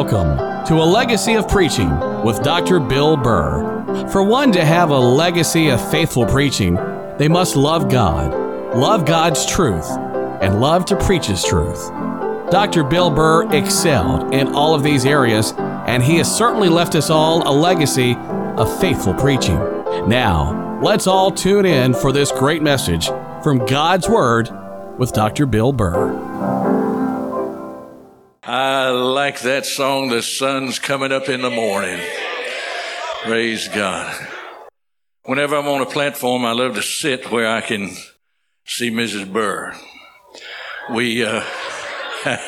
Welcome to a legacy of preaching with Dr. Bill Burr. For one to have a legacy of faithful preaching, they must love God, love God's truth, and love to preach His truth. Dr. Bill Burr excelled in all of these areas, and he has certainly left us all a legacy of faithful preaching. Now, let's all tune in for this great message from God's Word with Dr. Bill Burr. I like that song, The Sun's Coming Up in the Morning. Praise God. Whenever I'm on a platform, I love to sit where I can see Mrs. Burr. We, uh,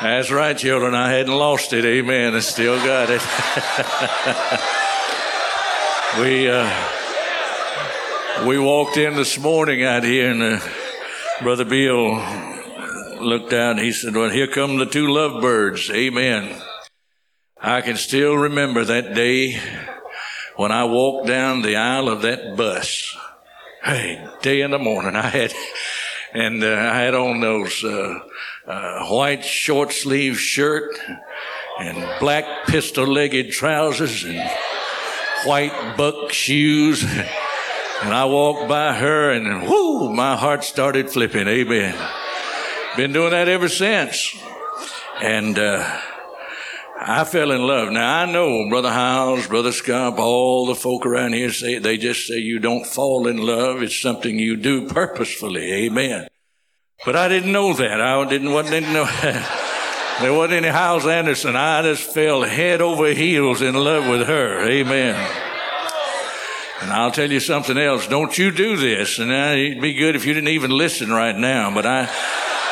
that's right, children. I hadn't lost it. Amen. I still got it. we, uh, we walked in this morning out here and uh, Brother Bill looked out he said, Well, here come the two lovebirds. Amen. I can still remember that day when I walked down the aisle of that bus. Hey, day in the morning, I had, and uh, I had on those uh, uh, white short sleeve shirt and black pistol legged trousers and white buck shoes. And I walked by her and whoo, my heart started flipping. Amen. Been doing that ever since. And uh, I fell in love. Now I know Brother Hyles, Brother Scott, all the folk around here say they just say you don't fall in love. It's something you do purposefully. Amen. But I didn't know that. I didn't, didn't know. there wasn't any Hyles Anderson. I just fell head over heels in love with her. Amen. And I'll tell you something else. Don't you do this. And it'd be good if you didn't even listen right now. But I,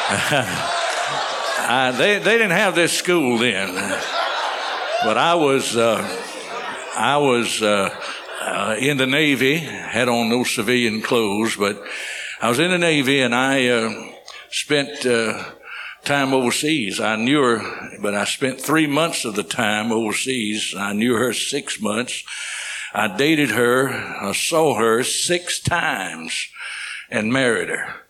I, they, they didn't have this school then, but I was, uh, I was uh, uh, in the Navy, had on no civilian clothes, but I was in the Navy and I uh, spent uh, time overseas. I knew her, but I spent three months of the time overseas. I knew her six months. I dated her, I saw her six times and married her.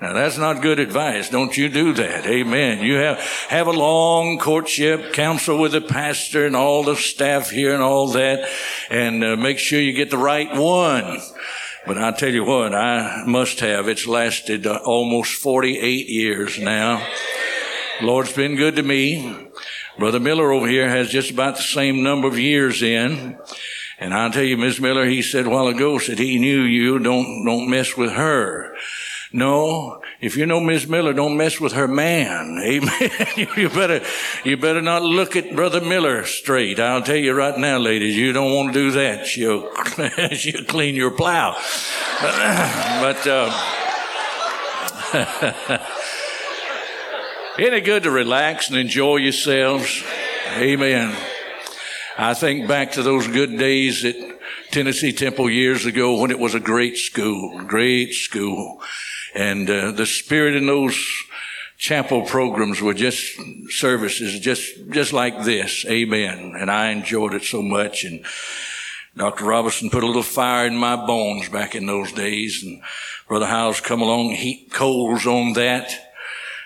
Now that's not good advice. Don't you do that. Amen. You have, have a long courtship, counsel with the pastor and all the staff here and all that, and uh, make sure you get the right one. But I tell you what, I must have. It's lasted uh, almost 48 years now. Lord's been good to me. Brother Miller over here has just about the same number of years in. And I'll tell you, Miss Miller, he said a while ago, said he knew you, don't, don't mess with her. No, if you know Miss Miller, don't mess with her man. Amen. you better, you better not look at Brother Miller straight. I'll tell you right now, ladies, you don't want to do that. She'll, she'll clean your plow. but, uh, isn't it good to relax and enjoy yourselves? Amen. I think back to those good days at Tennessee Temple years ago when it was a great school, great school. And uh, the spirit in those chapel programs were just services just just like this. Amen. And I enjoyed it so much. And Dr. Roberson put a little fire in my bones back in those days. And Brother Hyles come along, heat coals on that.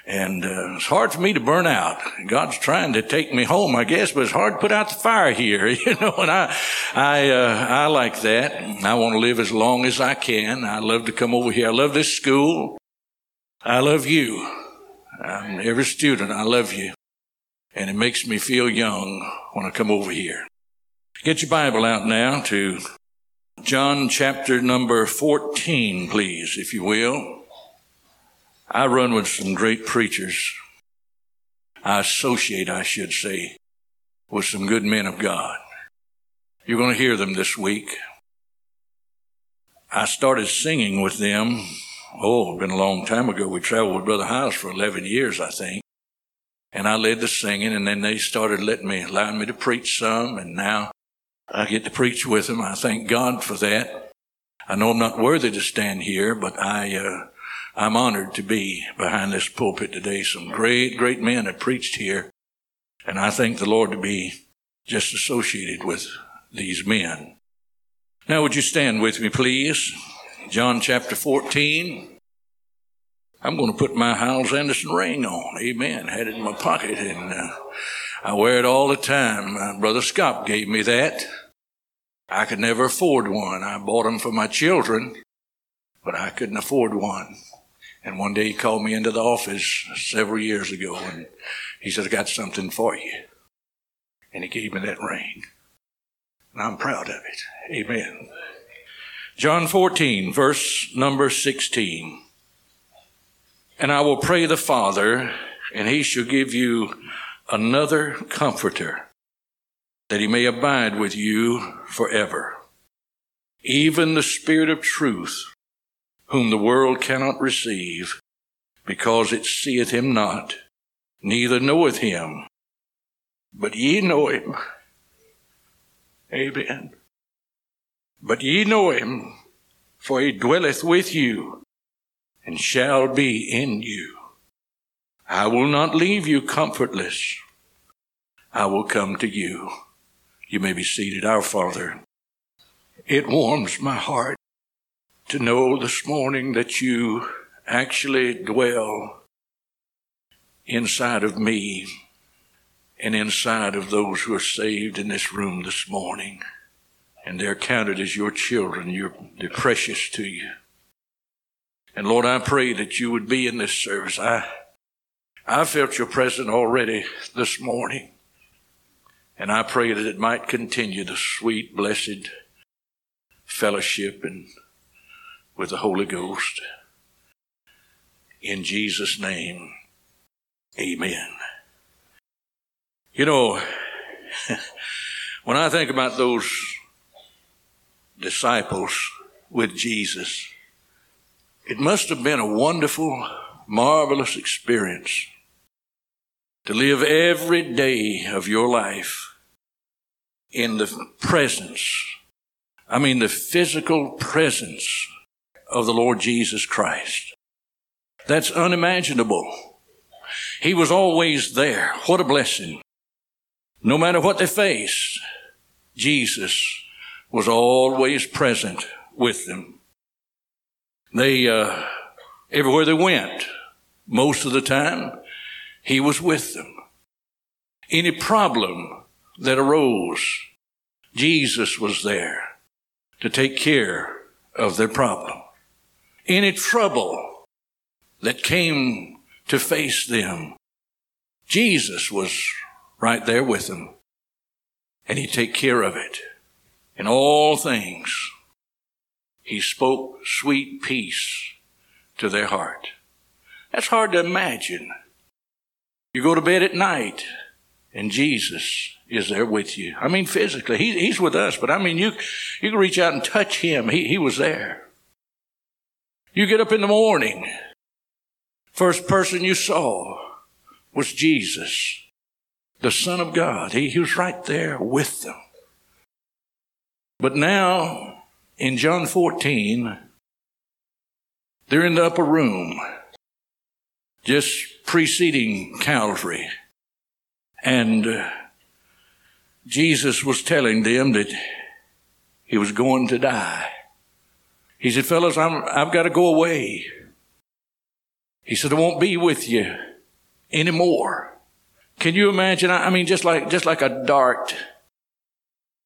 And uh, it's hard for me to burn out. God's trying to take me home, I guess, but it's hard to put out the fire here, you know. And I, I, uh, I like that. I want to live as long as I can. I love to come over here. I love this school. I love you. I'm every student. I love you, and it makes me feel young when I come over here. Get your Bible out now to John chapter number 14, please, if you will. I run with some great preachers. I associate, I should say, with some good men of God. You're going to hear them this week. I started singing with them. Oh, it's been a long time ago. We traveled with Brother Hyles for 11 years, I think. And I led the singing, and then they started letting me, allowing me to preach some, and now I get to preach with them. I thank God for that. I know I'm not worthy to stand here, but I, uh, I'm honored to be behind this pulpit today. Some great, great men have preached here, and I thank the Lord to be just associated with these men. Now, would you stand with me, please? John chapter 14. I'm going to put my Hyles Anderson ring on. Amen. Had it in my pocket, and uh, I wear it all the time. My brother Scott gave me that. I could never afford one. I bought them for my children, but I couldn't afford one. And one day he called me into the office several years ago and he said, I got something for you. And he gave me that ring. And I'm proud of it. Amen. John 14, verse number 16. And I will pray the Father, and he shall give you another comforter, that he may abide with you forever. Even the Spirit of truth, whom the world cannot receive, because it seeth him not, neither knoweth him. But ye know him. Amen. But ye know him, for he dwelleth with you, and shall be in you. I will not leave you comfortless. I will come to you. You may be seated, our Father. It warms my heart to know this morning that you actually dwell inside of me and inside of those who are saved in this room this morning. And they're counted as your children. You're, they're precious to you. And Lord, I pray that you would be in this service. I, I felt your presence already this morning. And I pray that it might continue the sweet, blessed fellowship and with the Holy Ghost. In Jesus' name, amen. You know, when I think about those disciples with Jesus, it must have been a wonderful, marvelous experience to live every day of your life in the presence, I mean, the physical presence of the Lord Jesus Christ. That's unimaginable. He was always there. What a blessing. No matter what they faced, Jesus was always present with them. They, uh, everywhere they went, most of the time, he was with them. Any problem that arose, Jesus was there to take care of their problem. Any trouble that came to face them, Jesus was right there with them. And he'd take care of it. In all things, he spoke sweet peace to their heart. That's hard to imagine. You go to bed at night and Jesus is there with you. I mean, physically, he, he's with us, but I mean, you, you can reach out and touch him. He, he was there. You get up in the morning. First person you saw was Jesus, the Son of God. He, he was right there with them. But now, in John 14, they're in the upper room, just preceding Calvary. And uh, Jesus was telling them that he was going to die. He said, fellas, I'm, I've got to go away. He said, I won't be with you anymore. Can you imagine? I mean, just like, just like a dart.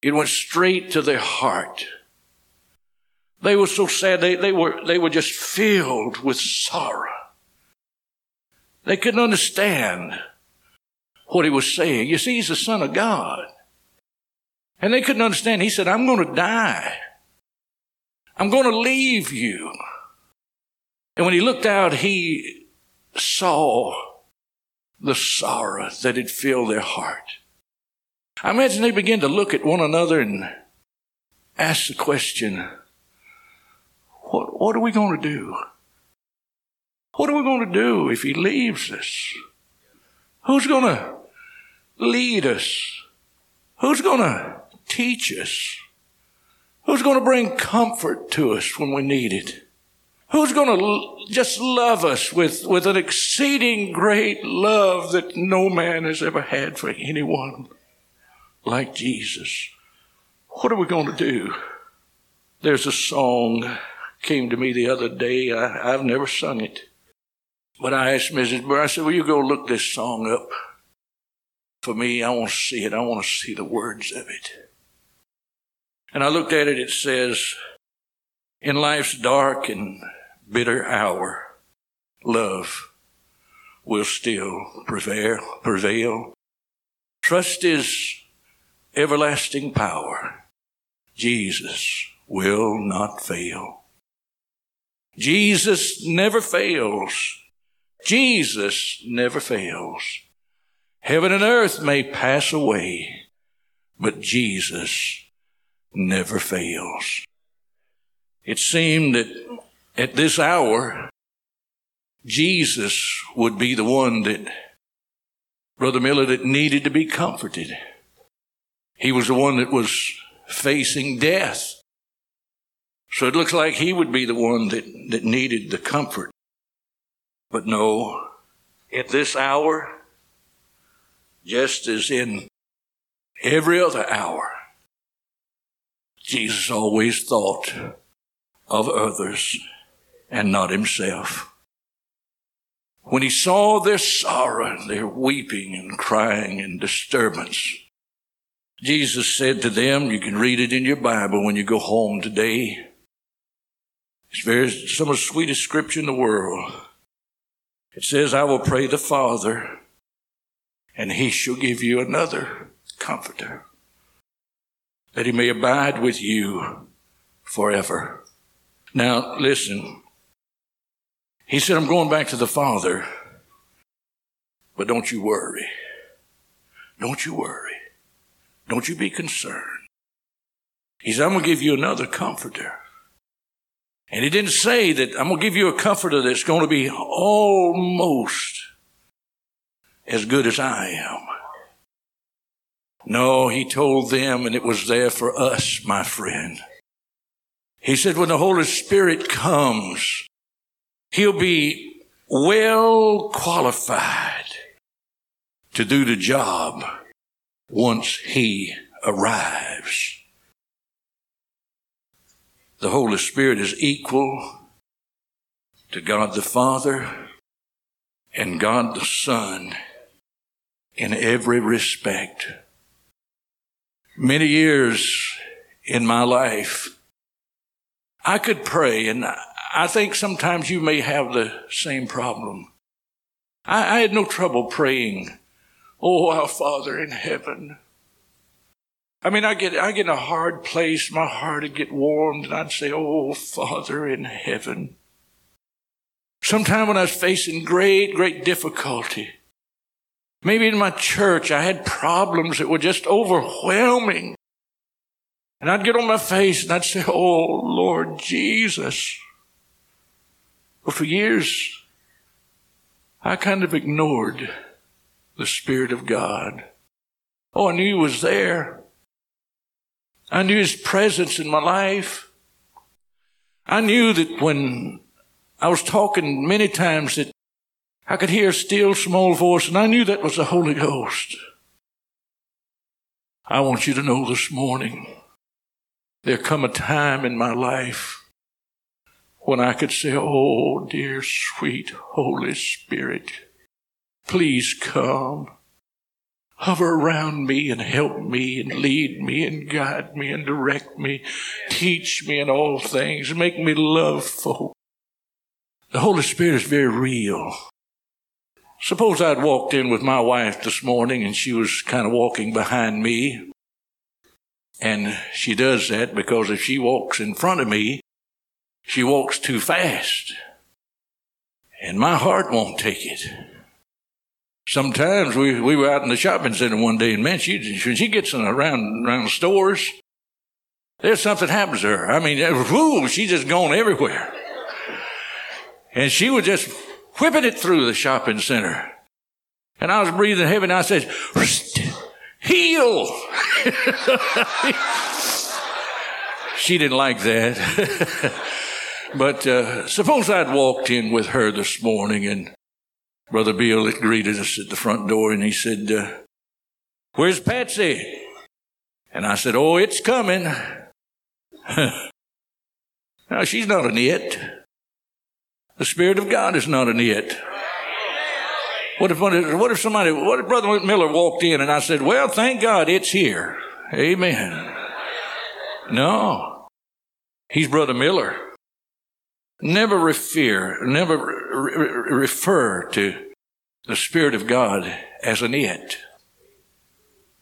It went straight to their heart. They were so sad. They, they were, they were just filled with sorrow. They couldn't understand what he was saying. You see, he's the son of God. And they couldn't understand. He said, I'm going to die. I'm going to leave you. And when he looked out, he saw the sorrow that had filled their heart. I imagine they began to look at one another and ask the question, what, what are we going to do? What are we going to do if he leaves us? Who's going to lead us? Who's going to teach us? Who's going to bring comfort to us when we need it? Who's going to l- just love us with, with an exceeding great love that no man has ever had for anyone like Jesus? What are we going to do? There's a song came to me the other day. I, I've never sung it. But I asked Mrs. Burr, I said, Will you go look this song up? for me. I want to see it. I want to see the words of it. And I looked at it. It says, in life's dark and bitter hour, love will still prevail, prevail. Trust is everlasting power. Jesus will not fail. Jesus never fails. Jesus never fails. Heaven and earth may pass away, but Jesus never fails. It seemed that at this hour, Jesus would be the one that, Brother Miller, that needed to be comforted. He was the one that was facing death. So it looks like he would be the one that, that needed the comfort. But no, at this hour, just as in every other hour, Jesus always thought of others and not himself. When he saw their sorrow, their weeping and crying and disturbance, Jesus said to them, you can read it in your Bible when you go home today. It's very, some of the sweetest scripture in the world. It says, I will pray the Father, and he shall give you another comforter, that he may abide with you forever. Now, listen. He said, I'm going back to the Father, but don't you worry. Don't you worry. Don't you be concerned. He said, I'm going to give you another comforter. And he didn't say that I'm going to give you a comforter that's going to be almost as good as I am. No, he told them, and it was there for us, my friend. He said, when the Holy Spirit comes, he'll be well qualified to do the job once he arrives. The Holy Spirit is equal to God the Father and God the Son in every respect. Many years in my life, I could pray, and I think sometimes you may have the same problem. I, I had no trouble praying, Oh, our Father in heaven I mean, I get, I get in a hard place, my heart would get warmed, and I'd say, Oh, Father in heaven. Sometime when I was facing great, great difficulty, maybe in my church, I had problems that were just overwhelming. And I'd get on my face and I'd say, Oh, Lord Jesus. But for years, I kind of ignored the Spirit of God. Oh, I knew He was there. I knew His presence in my life. I knew that when I was talking many times that I could hear a still small voice, and I knew that was the Holy Ghost. I want you to know this morning there come a time in my life when I could say, Oh, dear, sweet Holy Spirit, please come hover around me and help me and lead me and guide me and direct me, teach me in all things, make me love folk. The Holy Spirit is very real. Suppose I'd walked in with my wife this morning and she was kind of walking behind me. And she does that because if she walks in front of me, she walks too fast. And my heart won't take it. Sometimes we, we were out in the shopping center one day, and man, she, when she gets in around, around stores, there's something happens to her. I mean, whoo, she's just going everywhere. And she was just whipping it through the shopping center. And I was breathing heavy, and I said, heal. she didn't like that. but uh, suppose I'd walked in with her this morning and Brother Bill greeted us at the front door and he said, uh, Where's Patsy? And I said, Oh, it's coming. now, she's not an it. The Spirit of God is not an it. What if, what if, somebody, what if Brother Miller walked in and I said, well, thank God it's here. Amen. No. He's Brother Miller. Never refer, never re- refer to the Spirit of God as an it.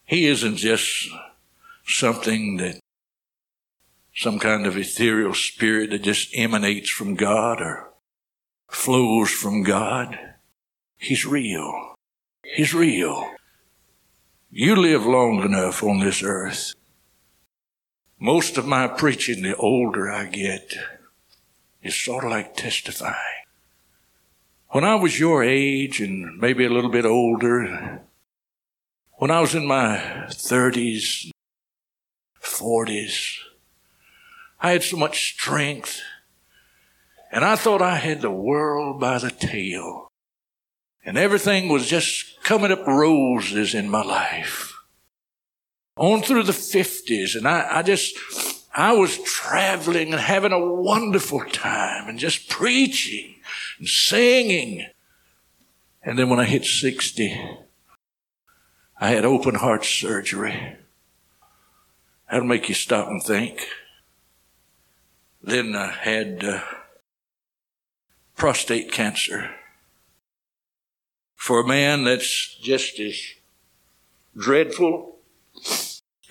He isn't just something that some kind of ethereal spirit that just emanates from God or flows from God. He's real. He's real. You live long enough on this earth. Most of my preaching, the older I get, is sort of like testifying. When I was your age and maybe a little bit older, when I was in my 30s, 40s, I had so much strength, and I thought I had the world by the tail, and everything was just coming up roses in my life. On through the 50s, and I, I just, I was traveling and having a wonderful time and just preaching and singing. And then when I hit 60, I had open heart surgery. That'll make you stop and think. Then I had uh, prostate cancer. For a man, that's just as dreadful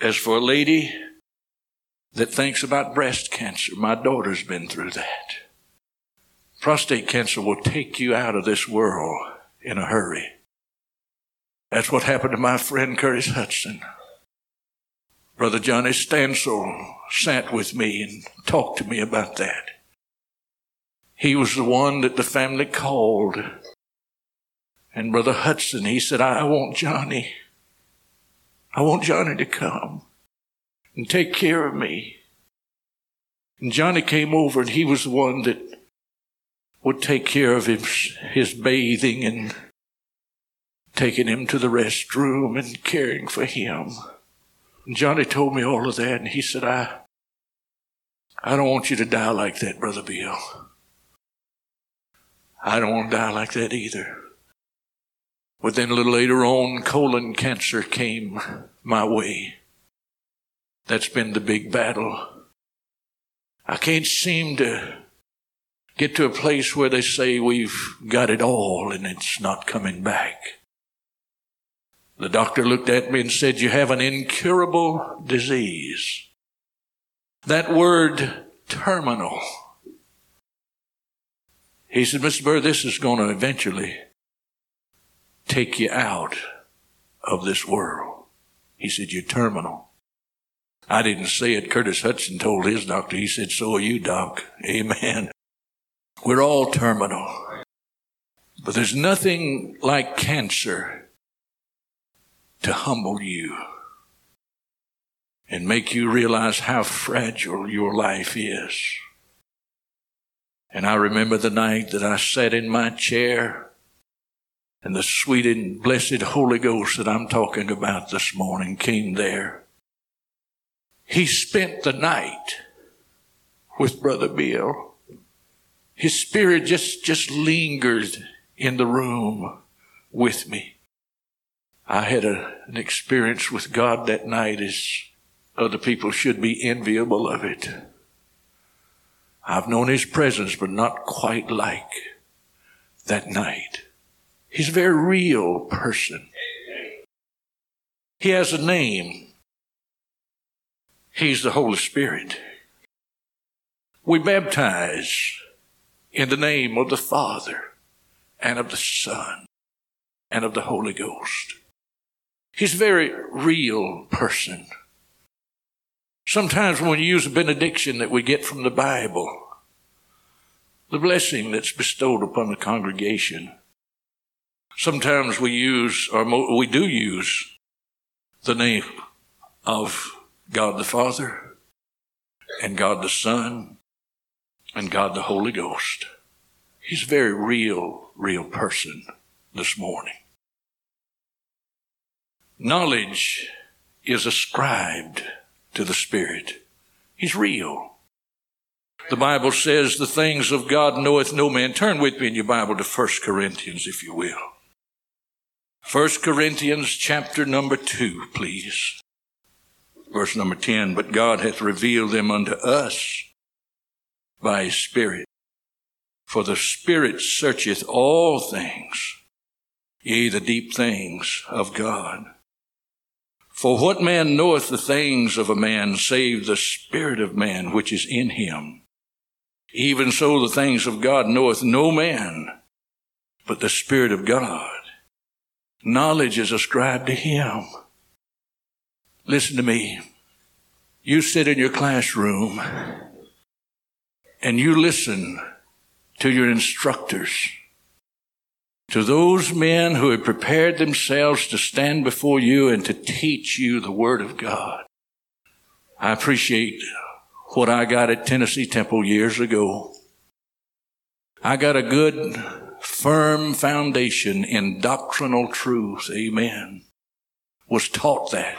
as for a lady that thinks about breast cancer. My daughter's been through that. Prostate cancer will take you out of this world in a hurry. That's what happened to my friend Curtis Hutson. Brother Johnny Stansel sat with me and talked to me about that. He was the one that the family called. And Brother Hutson, he said, I want Johnny. I want Johnny to come and take care of me. And Johnny came over and he was the one that would take care of his, his bathing and taking him to the restroom and caring for him. And Johnny told me all of that, and he said, I, I don't want you to die like that, Brother Bill. I don't want to die like that either. But then a little later on, colon cancer came my way. That's been the big battle. I can't seem to get to a place where they say we've got it all and it's not coming back. The doctor looked at me and said, You have an incurable disease. That word, terminal. He said, Mr. Burr, this is going to eventually take you out of this world. He said, You're terminal. I didn't say it. Curtis Hutson told his doctor. He said, So are you, Doc. Amen. We're all terminal. But there's nothing like cancer to humble you and make you realize how fragile your life is. And I remember the night that I sat in my chair and the sweet and blessed Holy Ghost that I'm talking about this morning came there. He spent the night with Brother Bill. His spirit just, just lingered in the room with me. I had a, an experience with God that night as other people should be enviable of it. I've known His presence, but not quite like that night. He's a very real person. He has a name. He's the Holy Spirit. We baptize in the name of the Father and of the Son and of the Holy Ghost. He's a very real person. Sometimes when we use a benediction that we get from the Bible, the blessing that's bestowed upon the congregation, sometimes we use, or we do use, the name of God the Father and God the Son and God the Holy Ghost. He's a very real, real person this morning. Knowledge is ascribed to the Spirit. He's real. The Bible says the things of God knoweth no man. Turn with me in your Bible to 1 Corinthians, if you will. 1 Corinthians chapter number 2, please. Verse number 10, but God hath revealed them unto us by his Spirit. For the Spirit searcheth all things, yea, the deep things of God. For what man knoweth the things of a man save the Spirit of man which is in him? Even so the things of God knoweth no man, but the Spirit of God. Knowledge is ascribed to him. Listen to me. You sit in your classroom and you listen to your instructors, to those men who had prepared themselves to stand before you and to teach you the Word of God. I appreciate what I got at Tennessee Temple years ago. I got a good, firm foundation in doctrinal truth. Amen. Was taught that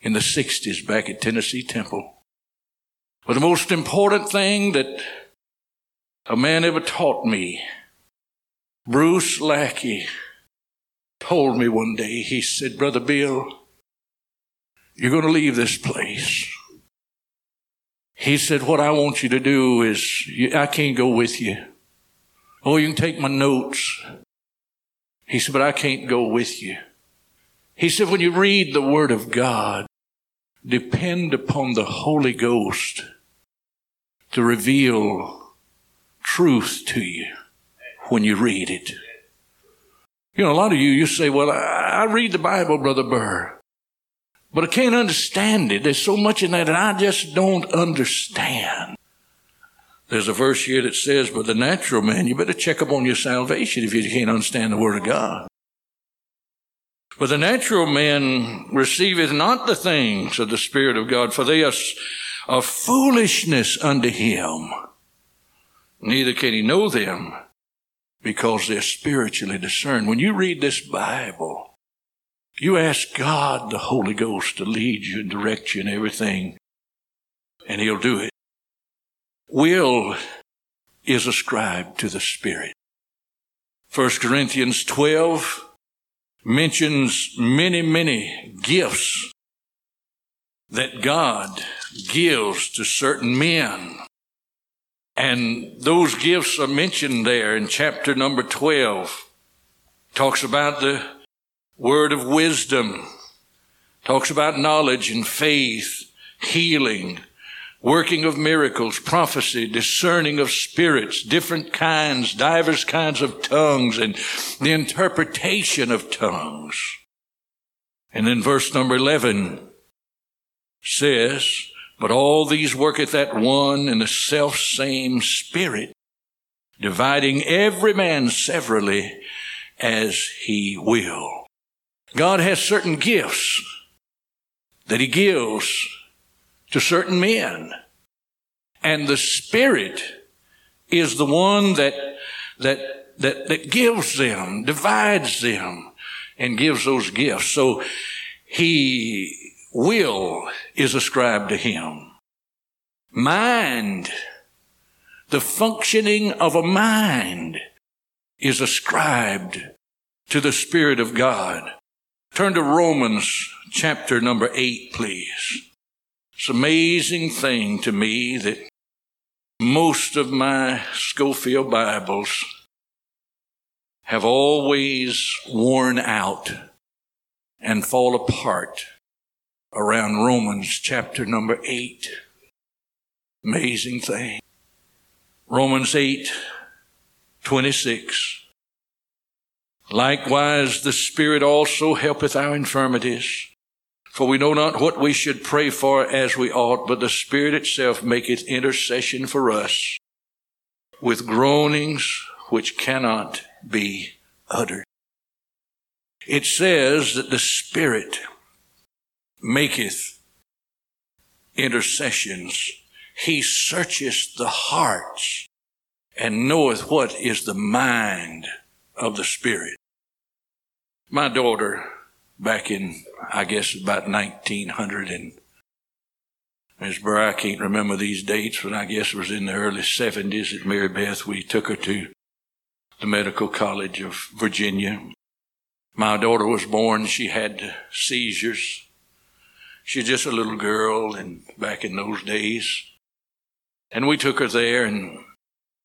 in the 60s back at Tennessee Temple. But the most important thing that a man ever taught me, Bruce Lackey, told me one day, he said, Brother Bill, you're going to leave this place. He said, What I want you to do is, I can't go with you. Oh, you can take my notes. He said, But I can't go with you. He said, When you read the Word of God, depend upon the Holy Ghost to reveal truth to you when you read it. You know, a lot of you, you say, well, I, read the Bible, Brother Burr, but I can't understand it. There's so much in that that I just don't understand. There's a verse here that says, but the natural man, you better check up on your salvation if you can't understand the Word of God. But the natural man receiveth not the things of the Spirit of God, for they are, are foolishness unto him neither can he know them because they're spiritually discerned. When you read this Bible, you ask God, the Holy Ghost, to lead you and direct you in everything, and he'll do it. Will is ascribed to the Spirit. 1 Corinthians 12 mentions many, many gifts that God gives to certain men. And those gifts are mentioned there in chapter number 12. Talks about the word of wisdom, talks about knowledge and faith, healing, working of miracles, prophecy, discerning of spirits, different kinds, divers kinds of tongues, and the interpretation of tongues. And then verse number 11 says, but all these worketh at that one and the self same Spirit, dividing every man severally as he will. God has certain gifts that he gives to certain men. And the Spirit is the one that, that, that, that gives them, divides them, and gives those gifts. So he will is ascribed to him. Mind, the functioning of a mind is ascribed to the Spirit of God. Turn to Romans chapter number eight, please. It's an amazing thing to me that most of my Scofield Bibles have always worn out and fall apart around Romans chapter number 8. Amazing thing. Romans 8, 26. Likewise, the Spirit also helpeth our infirmities. For we know not what we should pray for as we ought, but the Spirit itself maketh intercession for us with groanings which cannot be uttered. It says that the Spirit maketh intercessions. He searcheth the hearts and knoweth what is the mind of the Spirit. My daughter, back in, I guess, about 1900 and Ms. Burr, I can't remember these dates, but I guess it was in the early 70s at Mary Beth. We took her to the Medical College of Virginia. My daughter was born, she had seizures. She's just a little girl and back in those days. And we took her there and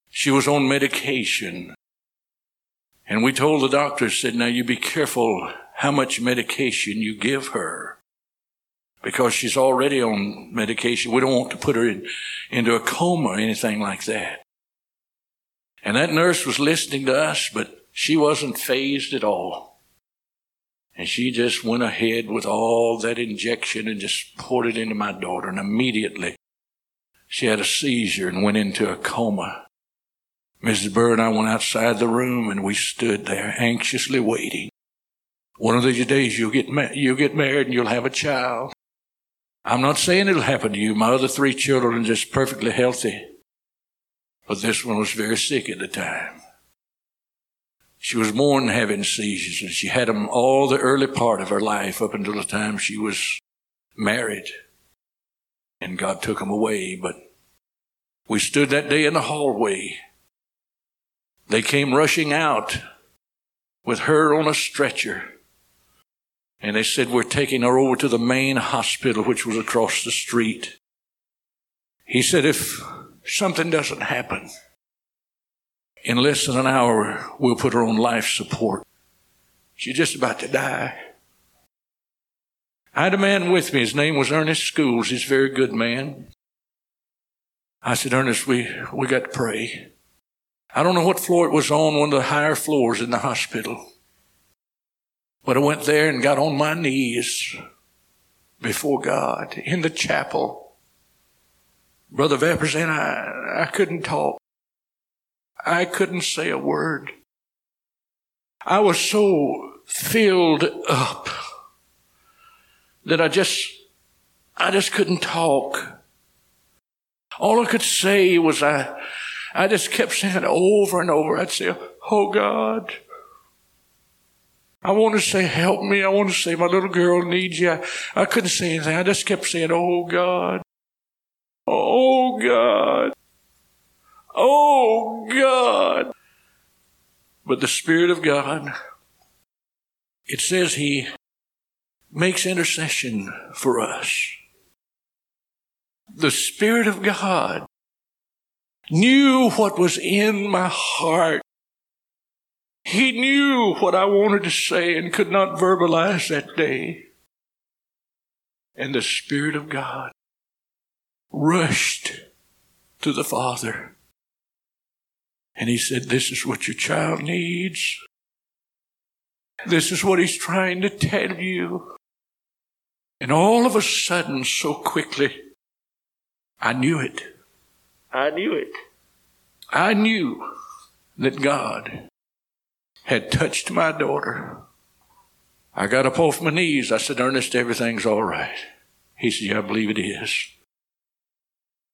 she was on medication. And we told the doctor, said, now you be careful how much medication you give her. Because she's already on medication. We don't want to put her in, into a coma or anything like that. And that nurse was listening to us, but she wasn't phased at all. And she just went ahead with all that injection and just poured it into my daughter. And immediately she had a seizure and went into a coma. Mrs. Burr and I went outside the room and we stood there anxiously waiting. One of these days you'll get, ma- you'll get married and you'll have a child. I'm not saying it'll happen to you. My other three children are just perfectly healthy. But this one was very sick at the time. She was born having seizures, and she had them all the early part of her life up until the time she was married. And God took them away. But we stood that day in the hallway. They came rushing out with her on a stretcher. And they said, We're taking her over to the main hospital, which was across the street. He said, If something doesn't happen, in less than an hour, we'll put her on life support. She's just about to die. I had a man with me. His name was Ernest Schools. He's a very good man. I said, Ernest, we, we got to pray. I don't know what floor it was on, one of the higher floors in the hospital. But I went there and got on my knees before God in the chapel. Brother Vapors and I, I couldn't talk. I couldn't say a word. I was so filled up that I just, I just couldn't talk. All I could say was I, I just kept saying over and over. I'd say, Oh God. I want to say, help me. I want to say, my little girl needs you. I, I couldn't say anything. I just kept saying, oh God. Oh God. Oh God. But the Spirit of God, it says He makes intercession for us. The Spirit of God knew what was in my heart. He knew what I wanted to say and could not verbalize that day. And the Spirit of God rushed to the Father. And he said, This is what your child needs. This is what he's trying to tell you. And all of a sudden, so quickly, I knew it. I knew it. I knew that God had touched my daughter. I got up off my knees. I said, Ernest, everything's all right. He said, Yeah, I believe it is.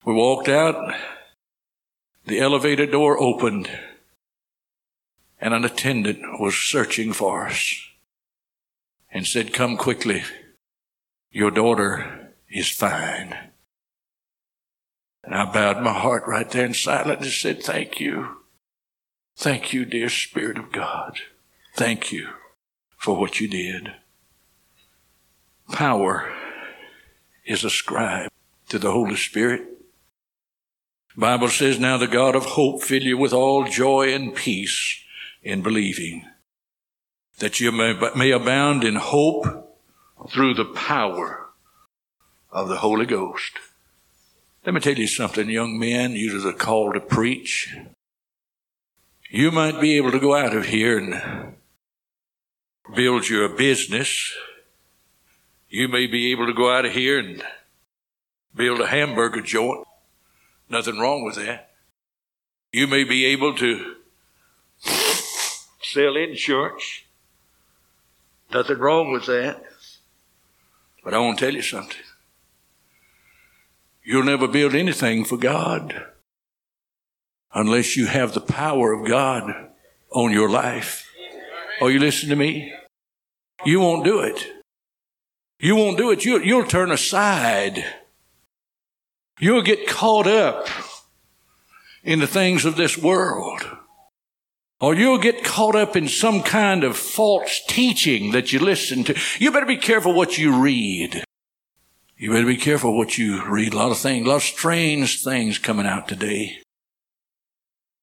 We walked out. The elevator door opened, and an attendant was searching for us and said, Come quickly. Your daughter is fine. And I bowed my heart right there in silence and said, Thank you. Thank you, dear Spirit of God. Thank you for what you did. Power is ascribed to the Holy Spirit. Bible says, now the God of hope fill you with all joy and peace in believing, that you may, may abound in hope through the power of the Holy Ghost. Let me tell you something, young men, you are the call to preach. You might be able to go out of here and build your business. You may be able to go out of here and build a hamburger joint. Nothing wrong with that. You may be able to sell insurance. Nothing wrong with that. But I want to tell you something. You'll never build anything for God unless you have the power of God on your life. Oh, you listen to me? You won't do it. You won't do it. You'll, you'll turn aside. You'll get caught up in the things of this world. Or you'll get caught up in some kind of false teaching that you listen to. You better be careful what you read. You better be careful what you read. A lot of things, a lot of strange things coming out today.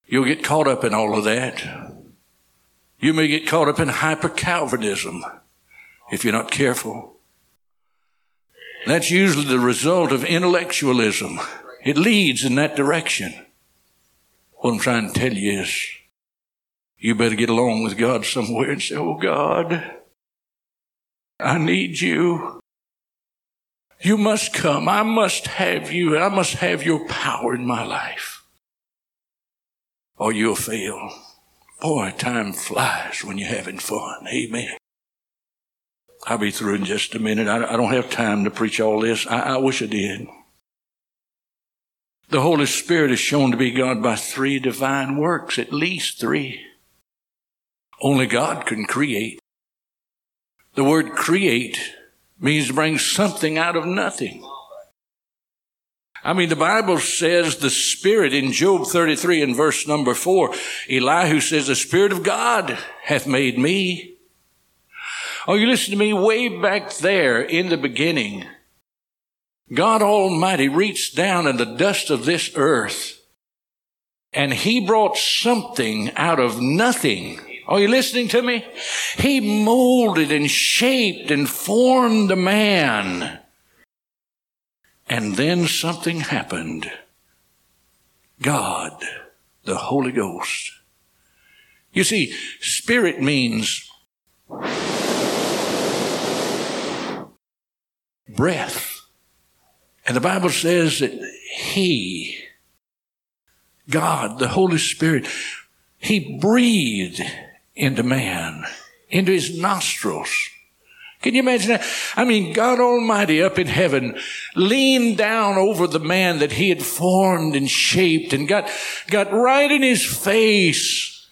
You'll get caught up in all of that. You may get caught up in hyper Calvinism if you're not careful. That's usually the result of intellectualism. It leads in that direction. What I'm trying to tell you is, you better get along with God somewhere and say, Oh God, I need you. You must come. I must have you. I must have your power in my life. Or you'll fail. Boy, time flies when you're having fun. Amen. I'll be through in just a minute. I, don't have time to preach all this. I, I wish I did. The Holy Spirit is shown to be God by three divine works, at least three. Only God can create. The word create means to bring something out of nothing. I mean, the Bible says the Spirit in Job 33 and verse number 4, Elihu says, The Spirit of God hath made me. Oh, you listen to me way back there in the beginning. God Almighty reached down in the dust of this earth and He brought something out of nothing. Are you listening to me? He molded and shaped and formed a man. And then something happened. God, the Holy Ghost. You see, spirit means breath. And the Bible says that He, God, the Holy Spirit, He breathed into man, into his nostrils. Can you imagine that? I mean, God Almighty up in heaven leaned down over the man that he had formed and shaped and got, got right in his face.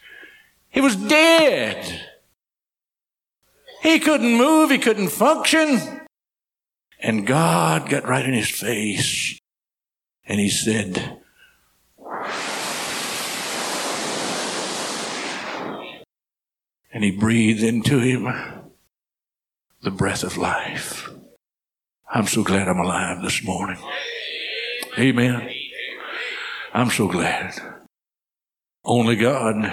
He was dead. He couldn't move. He couldn't function. And God got right in his face and he said, and he breathed into him the breath of life. I'm so glad I'm alive this morning. Amen. I'm so glad. Only God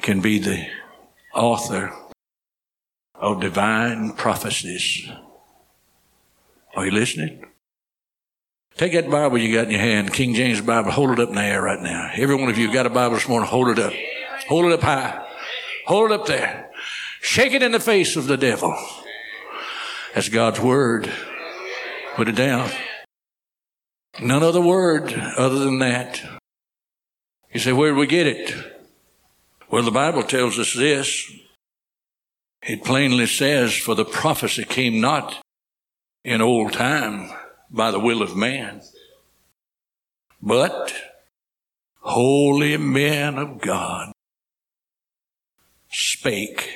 can be the author of divine prophecies. Are you listening? Take that Bible you got in your hand, King James Bible, hold it up in the air right now. Every one of you got a Bible this morning, hold it up. Hold it up high. Hold it up there. Shake it in the face of the devil. That's God's word. Put it down. None other word other than that. You say, where did we get it? Well, the Bible tells us this. It plainly says, for the prophecy came not in old time by the will of man, but holy men of God spake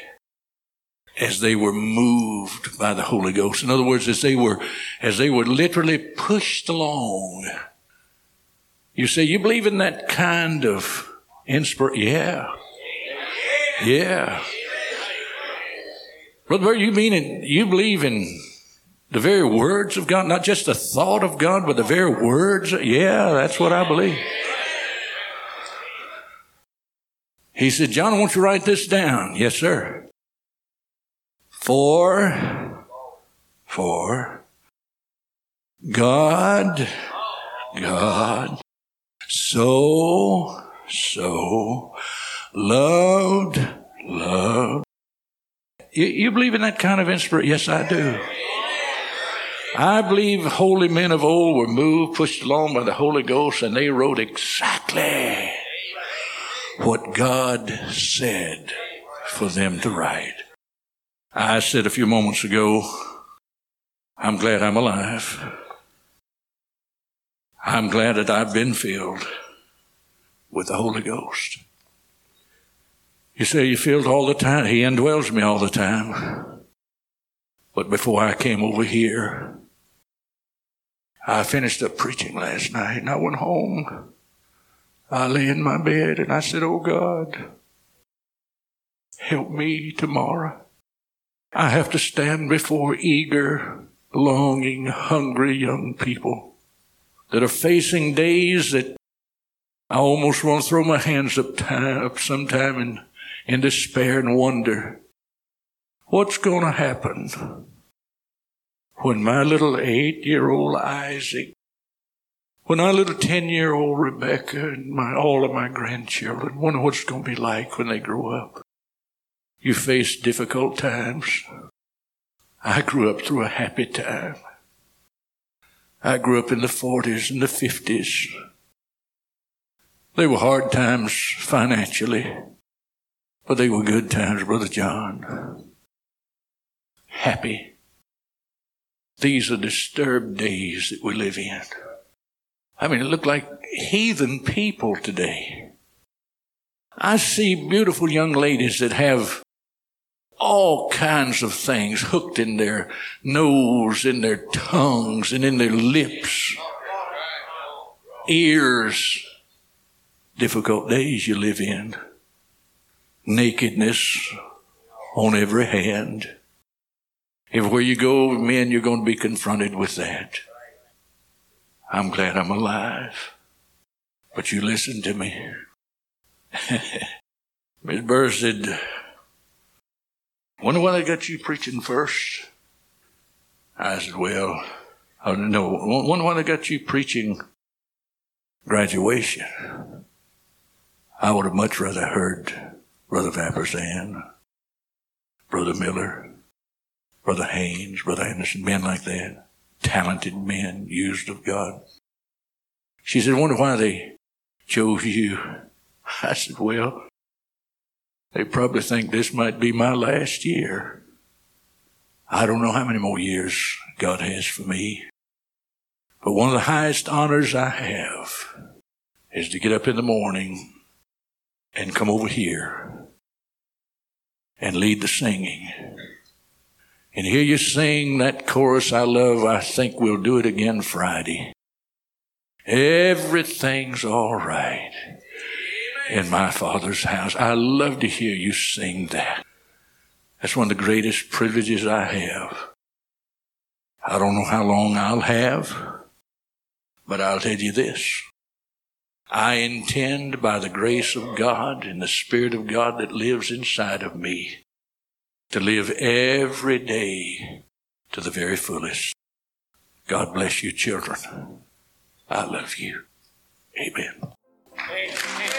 as they were moved by the Holy Ghost. In other words, as they were, as they were literally pushed along. You say, you believe in that kind of inspiration? Yeah. Yeah. Brother, you mean in, you believe in the very words of God, not just the thought of God, but the very words? Yeah, that's what I believe. He said, John, I want you write this down. Yes, sir. For, for God, God, so, so loved, loved. You, you believe in that kind of inspiration? Yes, I do. I believe holy men of old were moved, pushed along by the Holy Ghost, and they wrote exactly what God said for them to write. I said a few moments ago, I'm glad I'm alive. I'm glad that I've been filled with the Holy Ghost. You say you filled all the time. He indwells me all the time. But before I came over here, I finished up preaching last night and I went home I lay in my bed and I said, Oh God, help me tomorrow. I have to stand before eager, longing, hungry young people that are facing days that I almost want to throw my hands up, time, up sometime in, in despair and wonder what's going to happen when my little eight year old Isaac, when our little 10 year old Rebecca and my, all of my grandchildren, wonder what it's going to be like when they grow up. You face difficult times. I grew up through a happy time. I grew up in the 40s and the 50s. They were hard times financially, but they were good times, Brother John. Happy. These are disturbed days that we live in. I mean, it look like heathen people today. I see beautiful young ladies that have all kinds of things hooked in their nose, in their tongues, and in their lips, ears. Difficult days you live in. Nakedness on every hand. Everywhere you go, men, you're going to be confronted with that. I'm glad I'm alive. But you listen to me. Miss Burr said, Wonder why they got you preaching first? I said, Well, I don't know. Wonder why they got you preaching graduation. I would have much rather heard Brother Vapperzan, Brother Miller, Brother Haynes, Brother Anderson, men like that, talented men used of God. She said, wonder why they chose you. I said, well, they probably think this might be my last year. I don't know how many more years God has for me. But one of the highest honors I have is to get up in the morning and come over here and lead the singing and hear you sing that chorus I love. I think we'll do it again Friday. Everything's all right in my Father's house. I love to hear you sing that. That's one of the greatest privileges I have. I don't know how long I'll have, but I'll tell you this. I intend by the grace of God and the Spirit of God that lives inside of me to live every day to the very fullest. God bless you, children. I love you. Amen. Amen.